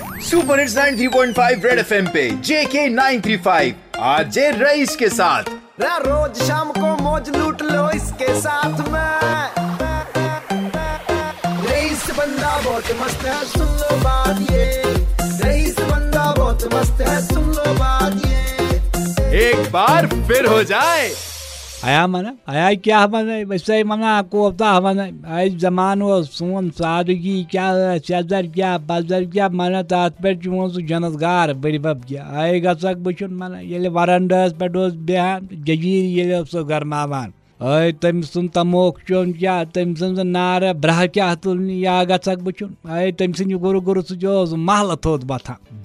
Super hits 93.5 red FM पे जेके 935 आज rice के साथ। रोज शाम को मौज लूट लो इसके साथ में। रईस बंदा बहुत मस्त है सुन लो बात ये। रईस बंदा बहुत मस्त है सुन लो बात ये। एक बार फिर हो जाए। आया मना आया क्या मना वैसे मना कोफ्ता मना आय जमान वो सोन सादगी क्या सदर क्या बजर क्या मना तथ पे चोन सह जनतगार बड़ी बब क्या आय गसक बचुन मना ये वरंडस पे बेहान जजीर ये सह गरमावान अय तम सुन तमोक चोन क्या तम सुन नार ब्रह क्या तुल या गसक बचुन अय तम सुन गुरु गुरु महल थोत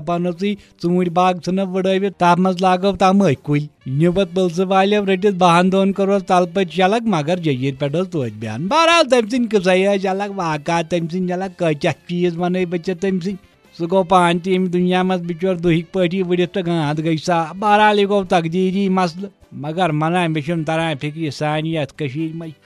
दपान ूर बाग इन वड़वित तथ मज लागो तम कुल नी पे पुलस वाले रटित बहन दोन करोस तल पे चलक मगर जजीर पे तोत बयान बहरहाल तम सिंह कस अलग वाक़ तम सिंह अलग कचा चीज़ वन बच्चे तम सिंह सह गो पान तम दुनिया मज बिचोर दुहिक पे वड़ित तो गांध गई सा बहरहाल यह गो तकदीरी मसल मगर मना मे तरान फ़िक्र सान ये मज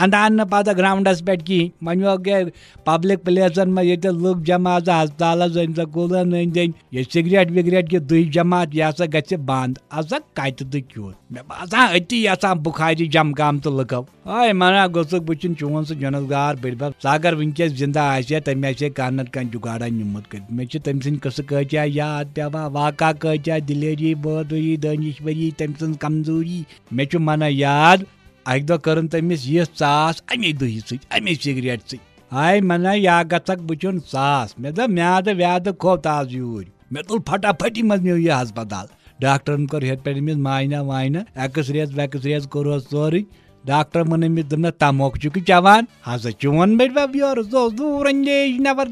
अंदान पता पे कहें वो गए पब्लिक प्लेसन में ये लुक जमा हस्पताल अन सा कुलन अंद ये सिगरेट विगरेट की दुई जमात, यह हसा ग बंद हसा कत तो क्यूत मे बसान अति यहाँ बुखारी जमकाम तो लुको आय मना गोसुक बुचन चोन सह जनसगार बड़ब सह अगर वनकस ज़िंदा आसे तम आसे कह नत कह जुगाड़ा निमुत कर। मे तम सद कस कचा याद पेवा वाका कचा दिलेरी बहादुरी दानिश्वरी तम सज कमज़ोरी। मे मना याद अक दह कर तमिस यह चास अमे दही समे सिगरेट सत हाय मना या गक बुचुन सास मे दप म्याद व्याद खोत आज यूर मे तुल फटाफटी मज नो यह हस्पताल डॉक्टरन कर हेत पे अमिस मायना वायना एक्सरेज वैक्सरेज कोर सोरी डॉक्टर मन अमिस दम तमोक चुक चवान हसा चोन बड़ बब योर दूर अंदेश नवर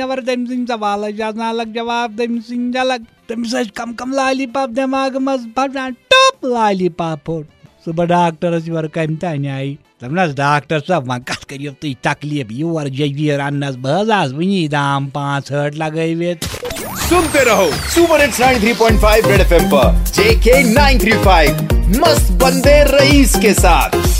नवर तम सवाल अलग जवाब तम सिंह तमिस कम कम लाली पाप दिमाग मज फटान लाली पाप फोट सुबह डॉक्टर वर कम तान आई। दपनस डॉक्टर साहब वह कत कर तुम तकलीफ़ योर जजीर अनस बहस वनी दाम पाँच हट लगे सुनते रहो सुपर हिट्स 93.5 रेड एफएम पर, जेके 935 मस्त बंदे रईस के साथ।